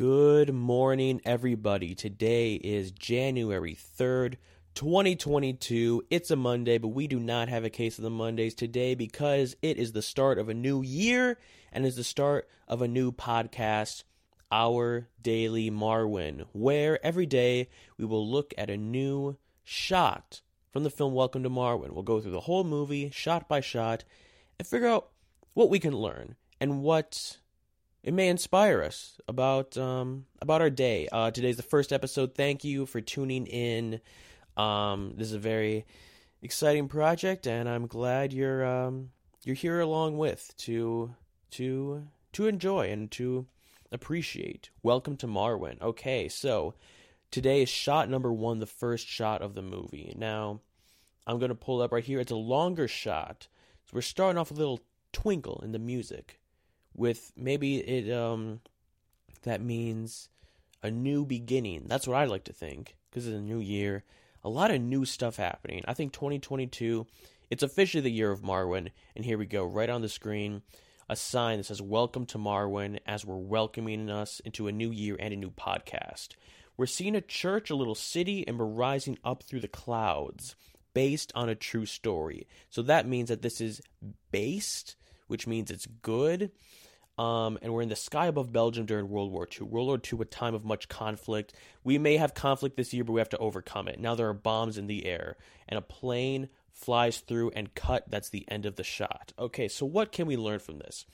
Good morning, everybody. Today is January 3rd, 2022. It's a Monday, but we do not have a case of the Mondays today because it is the start of a new year and is the start of a new podcast, Our Daily Marwen, where every day we will look at a new shot from the film Welcome to Marwen. We'll go through the whole movie, shot by shot, and figure out what we can learn and what it may inspire us about um, about our day. Uh, today's the first episode. Thank you for tuning in. Um, this is a very exciting project, and I'm glad you're um, you're here along with to to to enjoy and to appreciate. Welcome to Marwen. Okay, so today is shot number one, the first shot of the movie. Now, I'm gonna pull up right here. It's a longer shot, so we're starting off with a little twinkle in the music with maybe it um that means a new beginning. That's what I like to think because it's a new year, a lot of new stuff happening. I think 2022 it's officially the year of Marwen, and here we go right on the screen a sign that says welcome to Marwen" as we're welcoming us into a new year and a new podcast. We're seeing a church, a little city and we're rising up through the clouds based on a true story. So that means that this is based, which means it's good um, and we're in the sky above Belgium during World War II. World War II, a time of much conflict. We may have conflict this year, but we have to overcome it. Now there are bombs in the air, and a plane flies through and cut. That's the end of the shot. Okay, so what can we learn from this?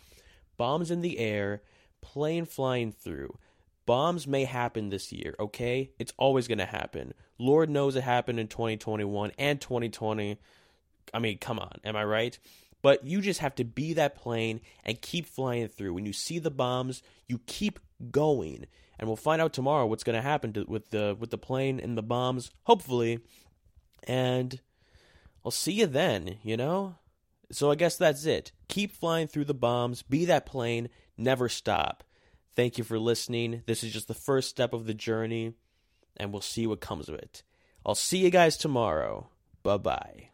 Bombs in the air, plane flying through. Bombs may happen this year, okay? It's always going to happen. Lord knows it happened in 2021 and 2020. I mean, come on, am I right? But you just have to be that plane and keep flying through. When you see the bombs, you keep going. And we'll find out tomorrow what's going to happen with the with the plane and the bombs, hopefully. And I'll see you then, you know? So I guess that's it. Keep flying through the bombs, be that plane, never stop. Thank you for listening. This is just the first step of the journey, and we'll see what comes of it. I'll see you guys tomorrow. Bye bye.